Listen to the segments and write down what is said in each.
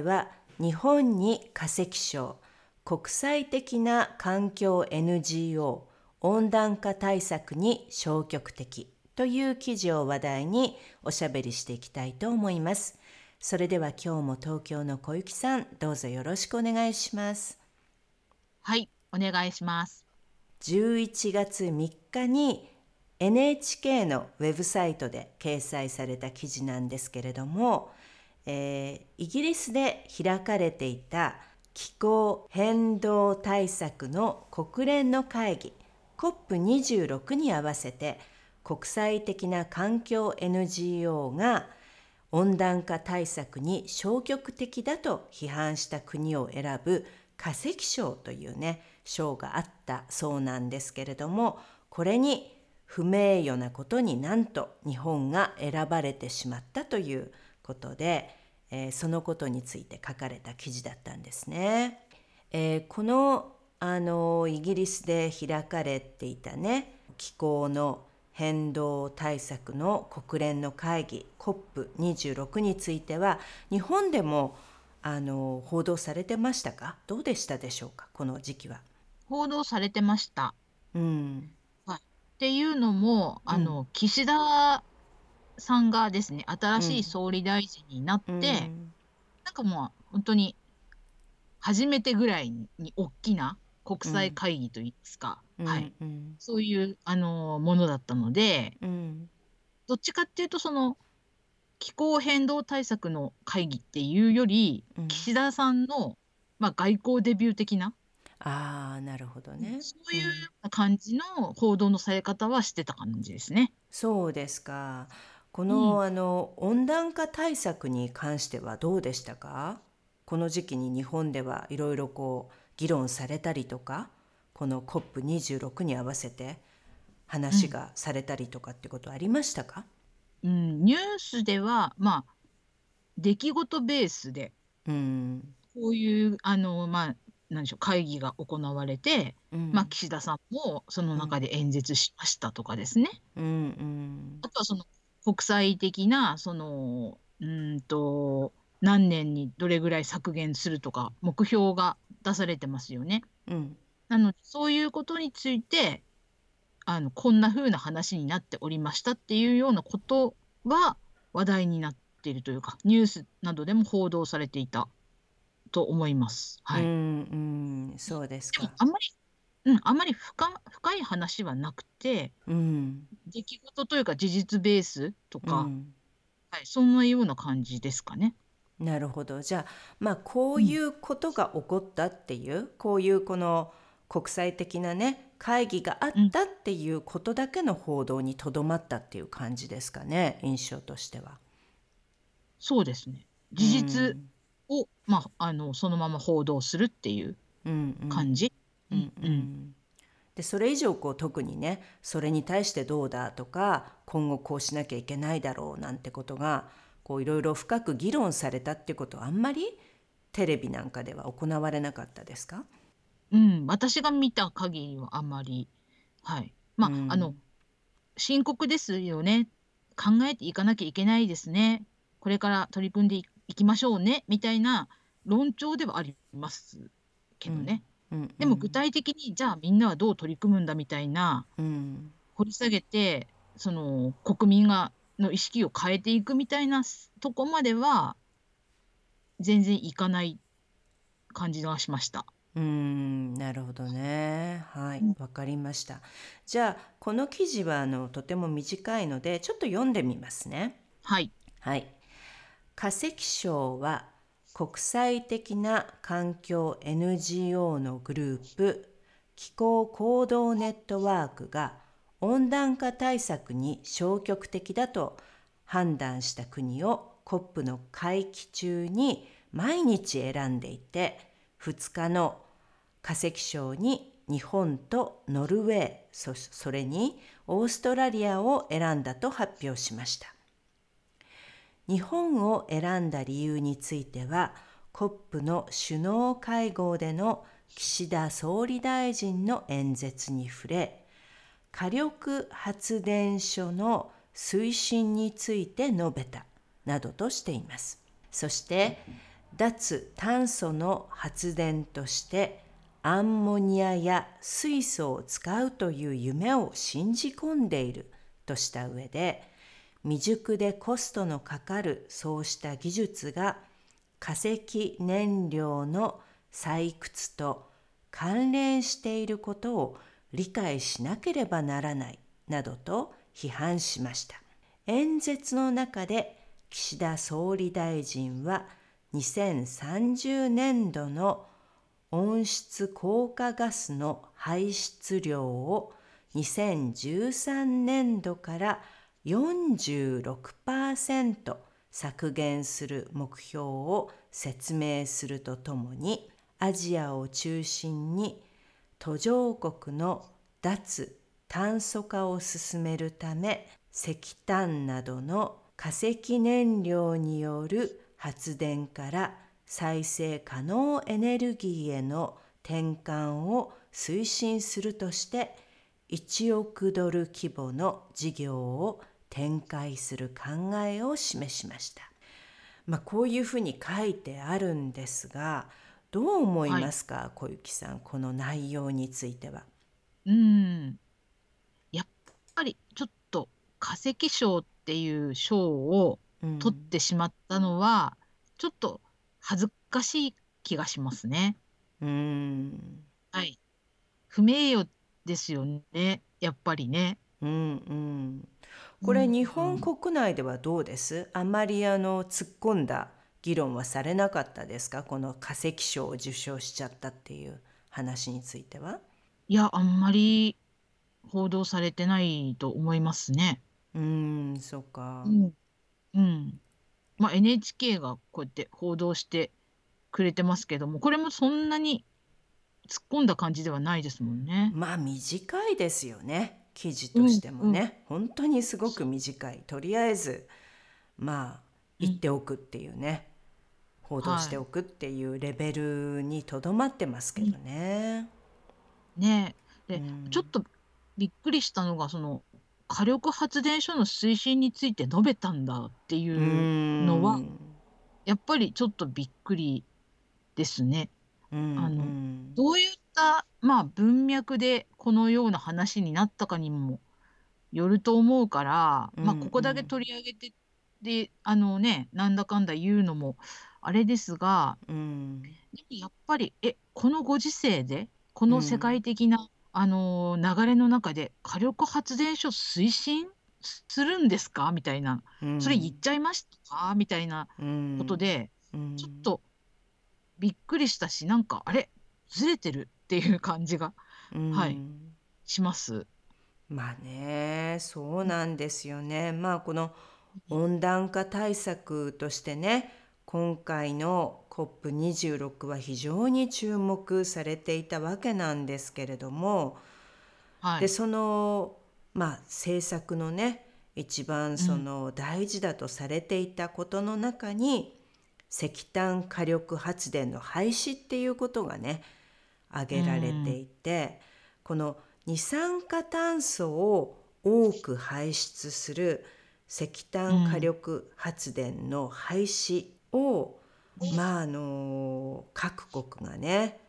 回は日本に化石賞国際的な環境 NGO 温暖化対策に消極的という記事を話題におしゃべりしていきたいと思います。それでは今日も東京の小雪さん、どうぞよろしくお願いします。はい、お願いします。11月3日に NHK のウェブサイトで掲載された記事なんですけれども、えー、イギリスで開かれていた気候変動対策の国連の会議 COP26 に合わせて国際的な環境 NGO が温暖化対策に消極的だと批判した国を選ぶ化石賞というね賞があったそうなんですけれどもこれに不名誉なことになんと日本が選ばれてしまったということで、えー、そのことについて書かれた記事だったんですね。えー、このあのイギリスで開かれていたね気候の変動対策の国連の会議 COP26 については日本でもあの報道されてましたか？どうでしたでしょうか？この時期は。報道されてました。うん、はい、っていうのもあの、うん、岸田さんがですね、新しい総理大臣になって、うん、なんかもう本当に初めてぐらいに大きな国際会議といいますか、うん、はい、うん、そういうあのものだったので、どっちかっていうとその気候変動対策の会議っていうより、岸田さんの、まあ、外交デビュー的なああ、なるほどね。そういう感じの報道のされ方はしてた感じですね。そうですか。この、うん、あの温暖化対策に関してはどうでしたか？この時期に日本ではいろいろこう議論されたりとかこの COP26 に合わせて話がされたりとかってことありましたか、うん、うん、ニュースではまあ出来事ベースで、うん、こういうあのまあ何でしょう会議が行われて、うん、まあ、岸田さんもその中で演説しましたとかですね、うんうん、あとはその国際的な、その、うんと、何年にどれぐらい削減するとか、目標が出されてますよね。うん。なので、そういうことについて、あの、こんな風な話になっておりましたっていうようなことは話題になっているというか、ニュースなどでも報道されていたと思います。はい。うん、うん、そうですか。あんまりうん、あんまり深深い話はなくて、うん。出来事というか事実ベースとうか、ん。はい、そんなような感じですかね。なるほど。じゃあ、まあ、こういうことが起こったっていう、こういうこの国際的なね、会議があったっていうことだけの報道にとどまったっていう感じですかね、印象としては。そうですね。事実を、まあ、あの、そのまま報道するっていううんうん。感じ。うんうん、でそれ以上こう特にねそれに対してどうだとか今後こうしなきゃいけないだろうなんてことがこういろいろ深く議論されたってことはあんまりテレビなんかでは行われなかったですか？うん、私が見た限りはあまり、はい。まあ、うん、あの、深刻ですよね。考えていかなきゃいけないですね。これから取り組んでいきましょうね。みたいな論調ではありますけどね。でも具体的にじゃあみんなはどう取り組むんだみたいな、うん、掘り下げてその国民がの意識を変えていくみたいなとこまでは全然いかない感じがしました。うんなるほどね。はい、わかりました。じゃあこの記事はあのとても短いのでちょっと読んでみますね。はい。はい。化石賞は国際的な環境 NGO のグループ気候行動ネットワークが温暖化対策に消極的だと判断した国を COP の会期中に毎日選んでいて2日の化石賞に日本とノルウェーそそれにオーストラリアを選んだと発表しました。日本を選んだ理由については COP の首脳会合での岸田総理大臣の演説に触れ火力発電所の推進について述べたなどとしています。そして脱炭素の発電としてアンモニアや水素を使うという夢を信じ込んでいるとした上で未熟でコストのかかるそうした技術が化石燃料の採掘と関連していることを理解しなければならないなどと批判しました。演説の中で岸田総理大臣は2030年度の温室効果ガスの排出量を2013年度から46%削減する目標を説明するとともにアジアを中心に途上国の脱炭素化を進めるため石炭などの化石燃料による発電から再生可能エネルギーへの転換を推進するとして1億ドル規模の事業を展開する考えを示しました。まあ、こういうふうに書いてあるんですがどう思いますか、はい、小雪さんこの内容については？うんやっぱりちょっと化石賞っていう賞を取ってしまったのは、うん、ちょっと恥ずかしい気がしますね。うんはい、不名誉ですよねやっぱりね。うんうんこれ日本国内ではどうです、あんまりあの突っ込んだ議論はされなかったですか？この化石賞を受賞しちゃったっていう話については。いや、あんまり報道されてないと思いますね。うーん、そうか。うん。うん。まあ、NHK がこうやって報道してくれてますけども、これもそんなに突っ込んだ感じではないですもんね。まあ短いですよね。記事としてもね。本当にすごく短い。とりあえず、まあ、言っておくっていうね。報道しておくっていうレベルにとどまってますけどね。ねえ。で、ちょっとびっくりしたのが、その火力発電所の推進について述べたんだっていうのは、やっぱりちょっとびっくりですね。あの、どういった、まあ、文脈でこのような話になったかにもよると思うから、まあ、ここだけ取り上げて、で、あのね、なんだかんだ言うのもあれですが、うん。やっぱり、え、このご時世で、この世界的な、あの、流れの中で、火力発電所推進？するんですか？みたいな、それ言っちゃいましたか？みたいなことで、ちょっとびっくりしたし、なんか、あれ、ずれてるっていう感じが、はい、します。まあね、そうなんですよね。まあこの温暖化対策としてね、今回の COP26 は非常に注目されていたわけなんですけれども、はい、でその、まあ、政策のね一番その大事だとされていたことの中に、うん、石炭火力発電の廃止っていうことがね挙げられていて、うん、この二酸化炭素を多く排出する石炭火力発電の廃止を、まああの各国がね、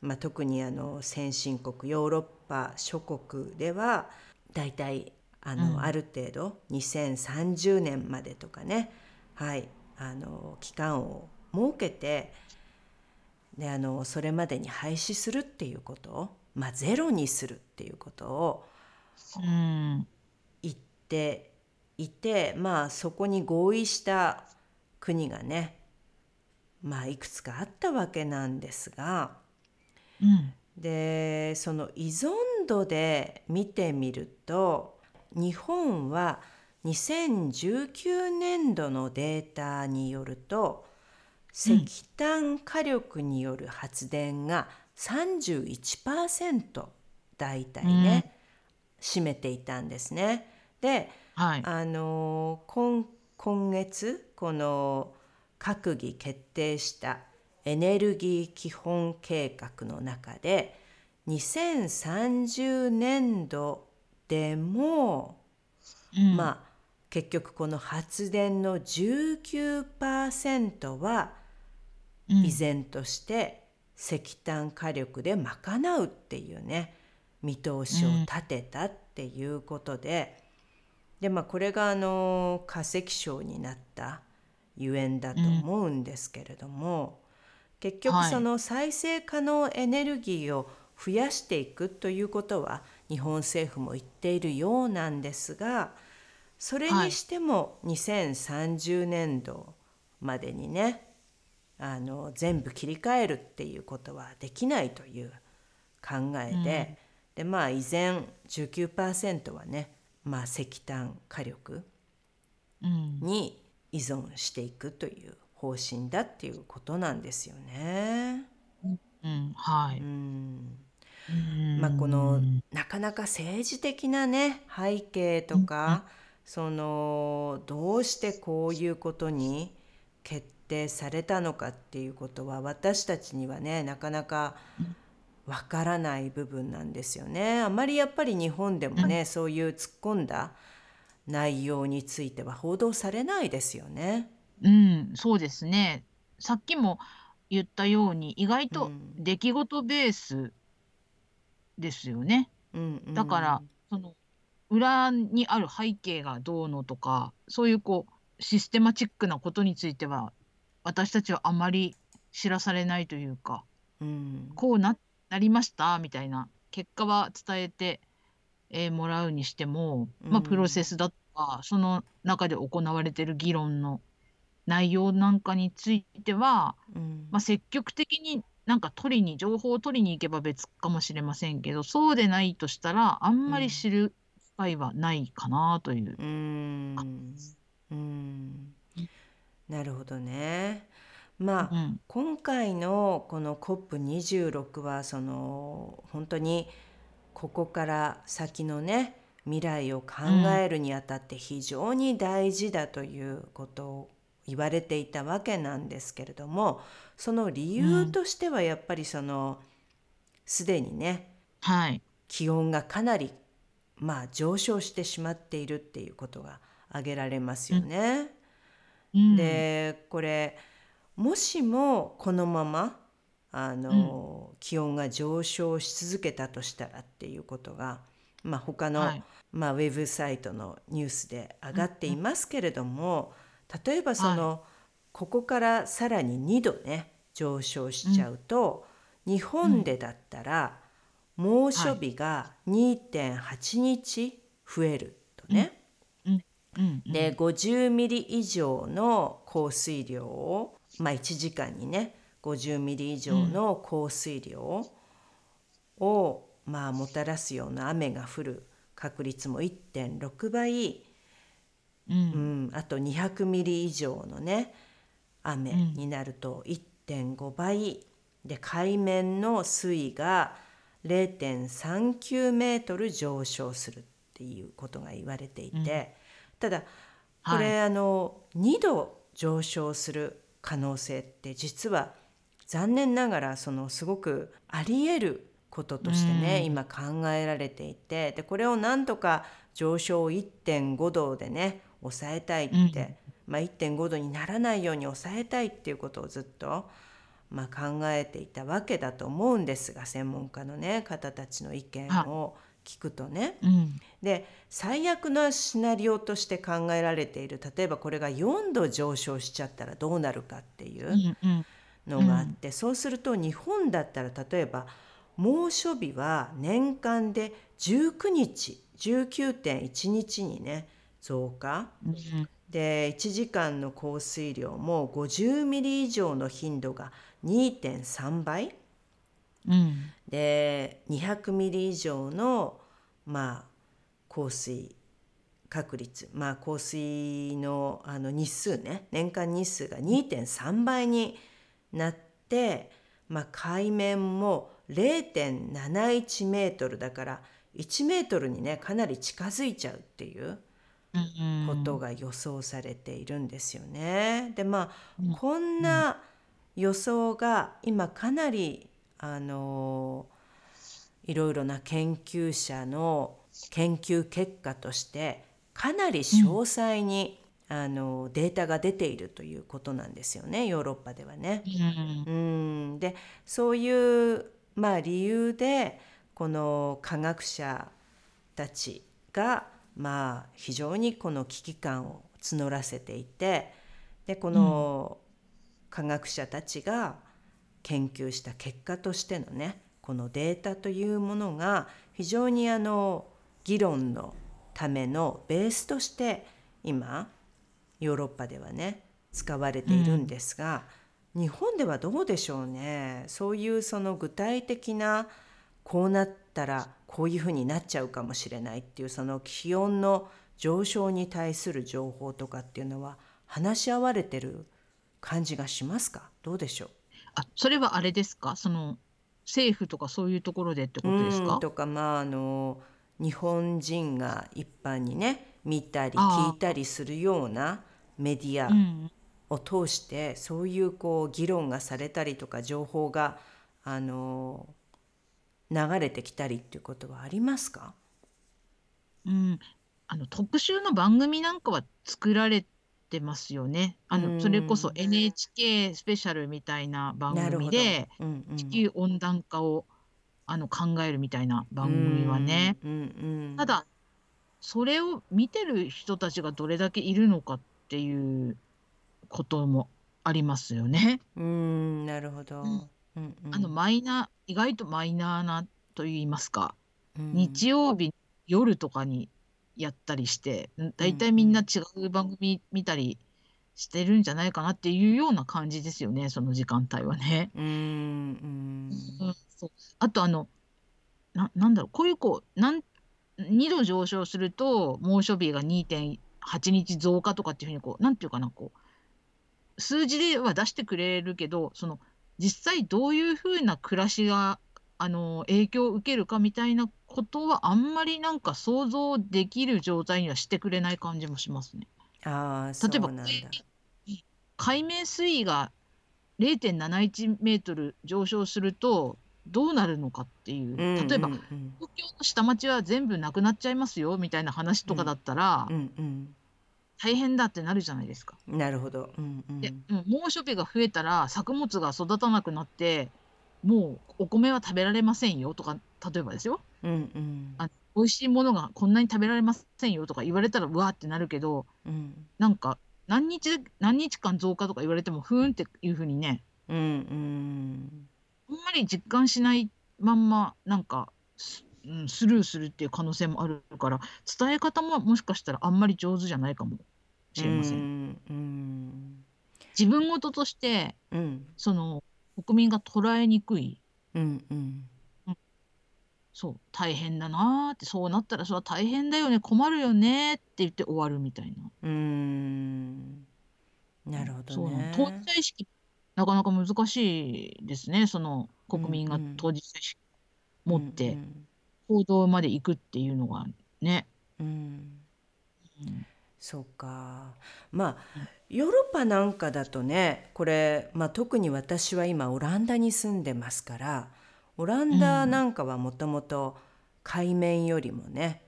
まあ、特にあの先進国ヨーロッパ諸国ではだいたいあの、うん、ある程度2030年までとかね、はい、あの期間を設けてであのそれまでに廃止するっていうことを、まあ、ゼロにするっていうことを言っていて、まあそこに合意した国がねまあいくつかあったわけなんですが、うん、でその依存度で見てみると日本は2019年度のデータによると石炭火力による発電が31%大体ね、占めていたんですね。で、はい。あの今今月この閣議決定したエネルギー基本計画の中で2030年度でも、うんまあ結局この発電の19%はうん依然として石炭火力で賄うっていうね見通しを立てたっていうことで、でまあこれがあの化石賞になったゆえんだと思うんですけれども、結局はい。その再生可能エネルギーを増やしていくということは日本政府も言っているようなんですがそれにしても2030年度までにねあの全部切り替えるっていうことはできないという考えで、でまあ依然19%はね、まあ、石炭火力うん。に依存していくという方針だっていうことなんですよね。うん。はい。うん。うん。まあ、このなかなか政治的なね背景とか、そのどうしてこういうことに決定されたのかっていうことは私たちにはねなかなかわからない部分なんですよね。あまりやっぱり日本でもね、そういう突っ込んだ内容については報道されないですよね。うん、そうですね。さっきも言ったように意外うとん出来事ベースですよね。うんうんだからその裏にある背景がどうのとかそういうこうシステマチックなことについては私たちはあまり知らされないというかうん。こうななりましたみたいな結果は伝えて、えーもらうにしても、まあ、うん。プロセスだとかその中で行われてる議論の内容なんかについては、うん。まあ、積極的になんか取りに情報を取りに行けば別かもしれませんけどそうでないとしたらあんまり知る機会はないかなという。うーん。うーんなるほどね。まあ、うん今回のこの COP26 はその本当にここから先のね未来を考えるにあたって非常に大事だということを言われていたわけなんですけれどもその理由としてはやっぱりそのすでにねはい、気温がかなりまあ上昇してしまっているっていうことが挙げられますよね。うん。でこれもしもこのままあの、気温が上昇し続けたとしたらっていうことが、まあ、他の、はい。まあ、ウェブサイトのニュースで上がっていますけれども、例えばその、ここからさらに2度ね上昇しちゃうと、日本でだったら猛暑日が2.8日増えるとね。うんうん。で50ミリ以上の降水量を、まあ、1時間にね50ミリ以上の降水量を、まあ、もたらすような雨が降る確率も1.6倍、ううん。ん、あと200ミリ以上のね雨うんになると1.5倍。で海面の水位が0.39メートル上昇するっていうことが言われていて、ただこれ、あの2度上昇する可能性って実は残念ながらそのすごくあり得ることとしてね、うん。今考えられていてでこれをなんとか上昇を1.5度でね抑えたいって、うん。まあ、1.5度にならないように抑えたいっていうことをずっと、まあ、考えていたわけだと思うんですが専門家の、ね、方たちの意見を聞くとね。うん。で最悪のシナリオとして考えられている例えばこれが4度上昇しちゃったらどうなるかっていううんうん。のがあって、そうすると日本だったら例えば猛暑日は年間で19日19.1日にね増加。うんで1時間の降水量も50ミリ以上の頻度が2.3倍うん。で200ミリ以上のまあ降水確率まあ降水のあの日数ね年間日数が2.3倍になって、まあ、海面も0.71メートルだから1メートルにねかなり近づいちゃうっていううんことが予想されているんですよね。でまあうん。こんな予想が今かなりあのいろいろな研究者の研究結果としてかなり詳細に、あのデータが出ているということなんですよねヨーロッパではね。うん。うん。でそういう、まあ、理由でこの科学者たちが、まあ、非常にこの危機感を募らせていてでこの科学者たちが研究した結果としてのねこのデータというものが非常にあの議論のためのベースとして今ヨーロッパではね使われているんですが、日本ではどうでしょうね。そういうその具体的なこうなったらこういうふうになっちゃうかもしれないっていうその気温の上昇に対する情報とかっていうのは話し合われてる感じがしますか？どうでしょう？あそれはあれですか？その政府とかそういうところでってことですか？うんとかまああの日本人が一般にね見たり聞いたりするようなメディアうん。を通してそういうこう議論がされたりとか情報があの流れてきたりっていうことはありますか？うん、あの特集の番組なんかは作られてますよね。あうんのそれこそ NHK スペシャルみたいな番なるほど組でうんうん地球温暖化をあの考えるみたいな番組はね。うんうんただそれを見てる人たちがどれだけいるのかっていうこともありますよね。うんなるほど、うんうんうんあのマイナー意外とマイナーなと言いますか。うん日曜日夜とかにやったりしてん大体みんな違う番組見たりしてるんじゃないかなっていうような感じですよねその時間帯はね。うんうん。うんそう。あとあのななんだろうこういうこうなん2度上昇すると猛暑日が2.8日増加とかっていうふうにこうなんていうかなこう数字では出してくれるけどその実際どういうふうな暮らしがあの影響を受けるかみたいなことはあんまりなんか想像できる状態にはしてくれない感じもしますね。ああそう例えばなんだ。海面水位が0.71メートル上昇するとどうなるのかっていう。例えばうんうん。東京の下町は全部なくなっちゃいますよみたいな話とかだったら、うんうん大変だってなるじゃないですか。うんなるほど。うんうん。で、うん猛暑日が増えたら作物が育たなくなってもうお米は食べられませんよとか例えばですよ。うんうん。あ美味しいものがこんなに食べられませんよとか言われたらうわーってなるけどうん。なんか何日何日間増加とか言われてもふーんっていうふうにねうんうん。あんまり実感しないまんまなんかス,、うん、スルーするっていう可能性もあるから伝え方ももしかしたらあんまり上手じゃないかもしれません。うんうん。自分事としてうん。その国民が捉えにくい。うんうん。そう。大変だなーって。そうなったらそれは大変だよね。困るよねって言って終わるみたいな。うん。なるほどそう。なの。ね当事者意識なかなか難しいですね。その国民が当事者意識持ってうん。行動まで行くっていうのがね。うん。うんそうか。まあヨーロッパなんかだとねこれ、まあ、特に私は今オランダに住んでますからオランダなんかはもともと海面よりもね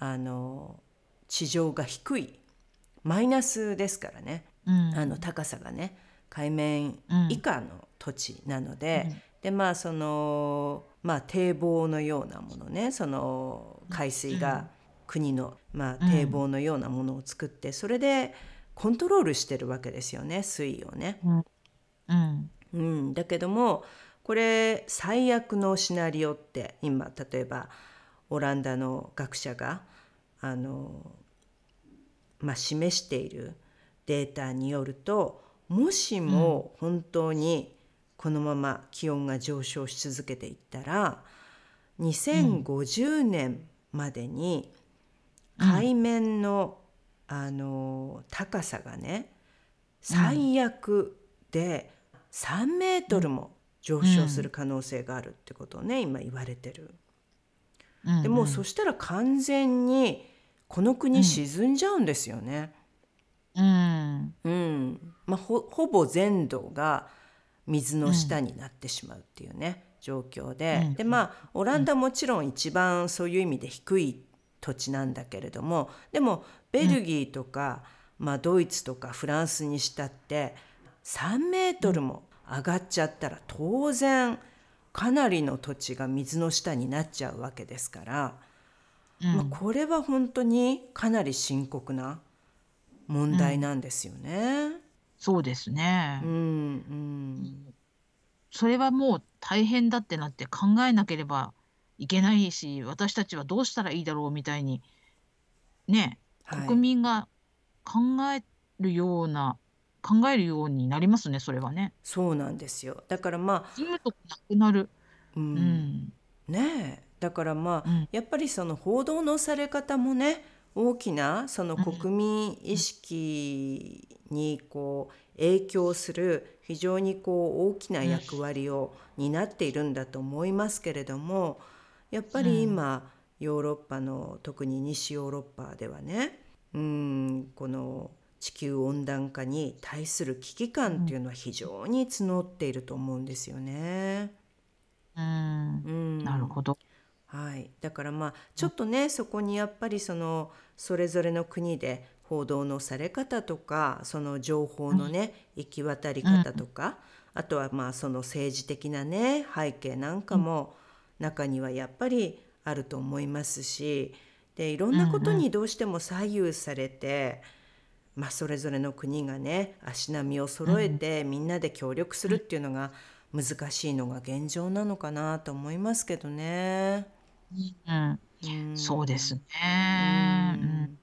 あの地上が低いマイナスですからねうん。あの高さがね海面うん以下の土地なので、うん。でまあそのまあ堤防のようなものねその海水が国の、まあ、うん。堤防のようなものを作ってそれでコントロールしてるわけですよね水位をね。うん。うん、だけどもこれ最悪のシナリオって今例えばオランダの学者があの、まあ、示しているデータによるともしも本当にこのまま気温が上昇し続けていったら2050年までに海面の、あの高さがね最悪で3メートルも上昇する可能性があるってことをね今言われてる。うん。でもうそしたら完全にこの国沈んじゃうんですよね。うん。うん。まあ、ほほぼ全土が水の下になってしまうっていうね、状況で、うん。でまあオランダもちろん一番そういう意味で低い土地なんだけれどもでもベルギーとか、まあ、ドイツとかフランスにしたって3メートルも上がっちゃったら当然かなりの土地が水の下になっちゃうわけですから。まあ、これは本当にかなり深刻な問題なんですよね。そうですね。うん、うん、それはもう大変だってなって考えなければいけないし、私たちはどうしたらいいだろうみたいに、ね、はい国民が考えるような、考えるようになりますね、それはね。そうなんですよ。だからまあ、なくなる。う、うんん。ねえ、だからまあ、うんやっぱりその報道のされ方もね、大きなその国民意識にこう影響する非常にこう大きな役割を担っているんだと思いますけれども、やっぱり今、ヨーロッパの特に西ヨーロッパではね、うん、この地球温暖化に対する危機感っていうのは非常に募っていると思うんですよね。うんう。ん、なるほど。はい、だからまあちょっとね、そこにやっぱりそのそれぞれの国で報道のされ方とかその情報のね、行き渡り方とか、あとはまあその政治的なね背景なんかも中にはやっぱりあると思いますしでいろんなことにどうしても左右されて、まあ、それぞれの国がね足並みを揃えてみんなで協力するっていうのが難しいのが現状なのかなと思いますけどね。うん。うんそうですね。ううんん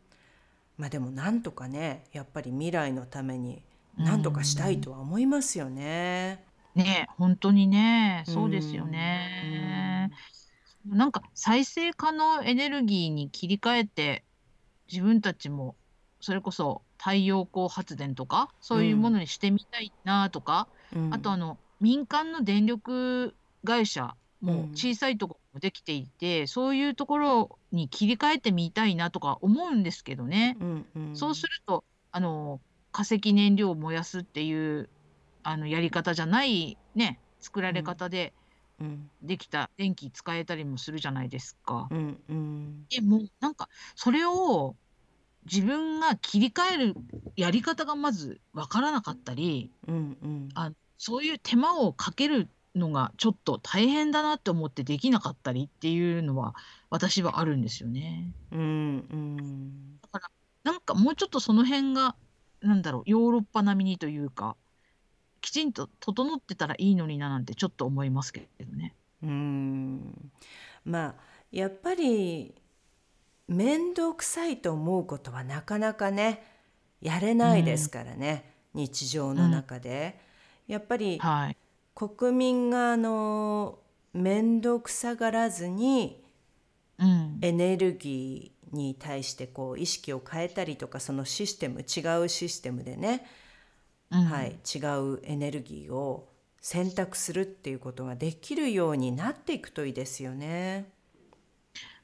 まあでもなんとかねやっぱり未来のためになんとかしたいとは思いますよね。ね、本当にね、そうですよね。なんか再生可能エネルギーに切り替えて、自分たちもそれこそ太陽光発電とか、そういうものにしてみたいなとか、うん。あとあの民間の電力会社うん。も小さいところもできていて、そういうところに切り替えてみたいなとか思うんですけどね。うんうん。そうすると、あの、化石燃料を燃やすっていう、あの、やり方じゃない、ね、作られ方でうんできた電気使えたりもするじゃないですか。うんうんでも、なんか、それを自分が切り替えるやり方がまずわからなかったり、うんうんあそういう手間をかけるのがちょっと大変だなって思ってできなかったりっていうのは、私はあるんですよね。うんうんだから、なんかもうちょっとその辺が、なんだろう、ヨーロッパ並みにというか、きちんと整ってたらいいのにななんてちょっと思いますけどね。うんまあやっぱり面倒くさいと思うことはなかなかねやれないですからね、日常の中で。やっぱりはい。国民があの面倒くさがらずにうん。エネルギーに対してこう意識を変えたりとかそのシステム違うシステムでね、うん。はい、違うエネルギーを選択するっていうことができるようになっていくといいですよね。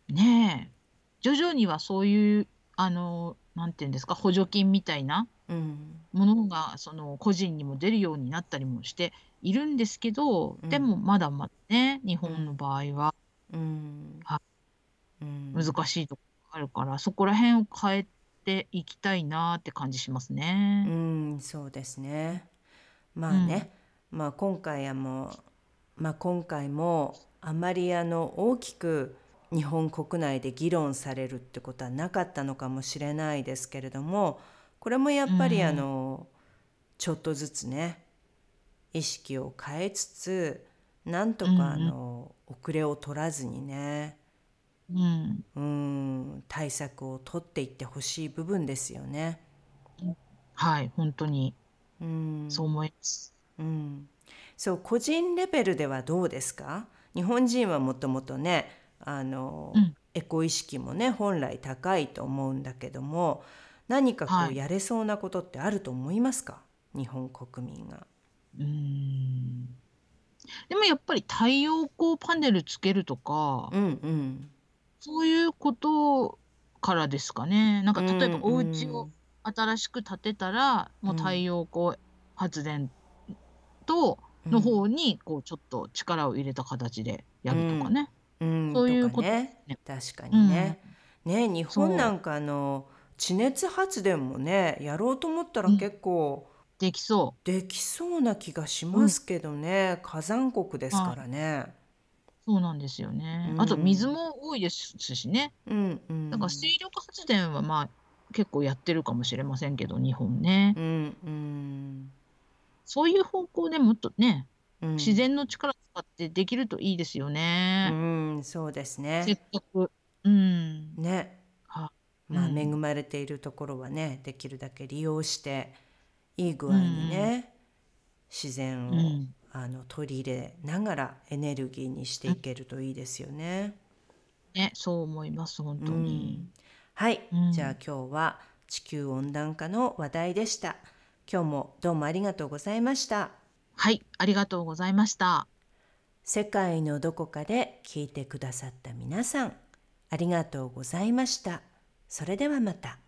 ねえ。徐々にはそういう、あの、なんていうんですか、補助金みたいなうん。ものが、その、個人にも出るようになったりもしているんですけど、うん。でもまだまだね、日本の場合は。うん。はうん。難しいところがあるから、そこら辺を変えていきたいなって感じしますうね。ん、そうですね。まあね、まあ今回はもう、まあ今回もあまりあの大きく日本国内で議論されるってことはなかったのかもしれないですけれども、これもやっぱりうんあの、ちょっとずつね、意識を変えつつ、なんとうんうんかあの遅れを取らずにね、うん。うん、対策を取っていってほしい部分ですよね。はい、本当にうん、そう思います。うん、そう個人レベルではどうですか？日本人はもともとねあの、うんエコ意識もね本来高いと思うんだけども何かこはいうやれそうなことってあると思いますか、日本国民が。うーん。でもやっぱり太陽光パネルつけるとか、うんうんそういうことからですかね。なんか例えばお家をうん新しく建てたら、もううん太陽光発電との方にこうちょっと力を入れた形でやるとかね。うん。そういうこととかね。ね確かうん。にね。ね日本なんかあの地熱発電もねやろうと思ったらうん。結構できそできそうな気がしますけどね、火山国ですからね。う。そうなんですよね。うんあと水も多いですしね。うんうん。だから水力発電はまあ結構やってるかもしれませんけど、日本ね。うんうんそういう方向でもっとね、うん、自然の力使ってできるといいですようね。んそうですせっね。かく。うん。ねはまあうん恵まれているところはねできるだけ利用していい具合にね、自然を、うんあの取り入れながらエネルギーにしていけるといいですよね。ね、そう思います、本当に。はい、うんじゃあ今日は地球温暖化の話題でした。今日もどうもありがとうございました。はい、ありがとうございました。世界のどこかで聞いてくださった皆さん、ありがとうございました。それではまた。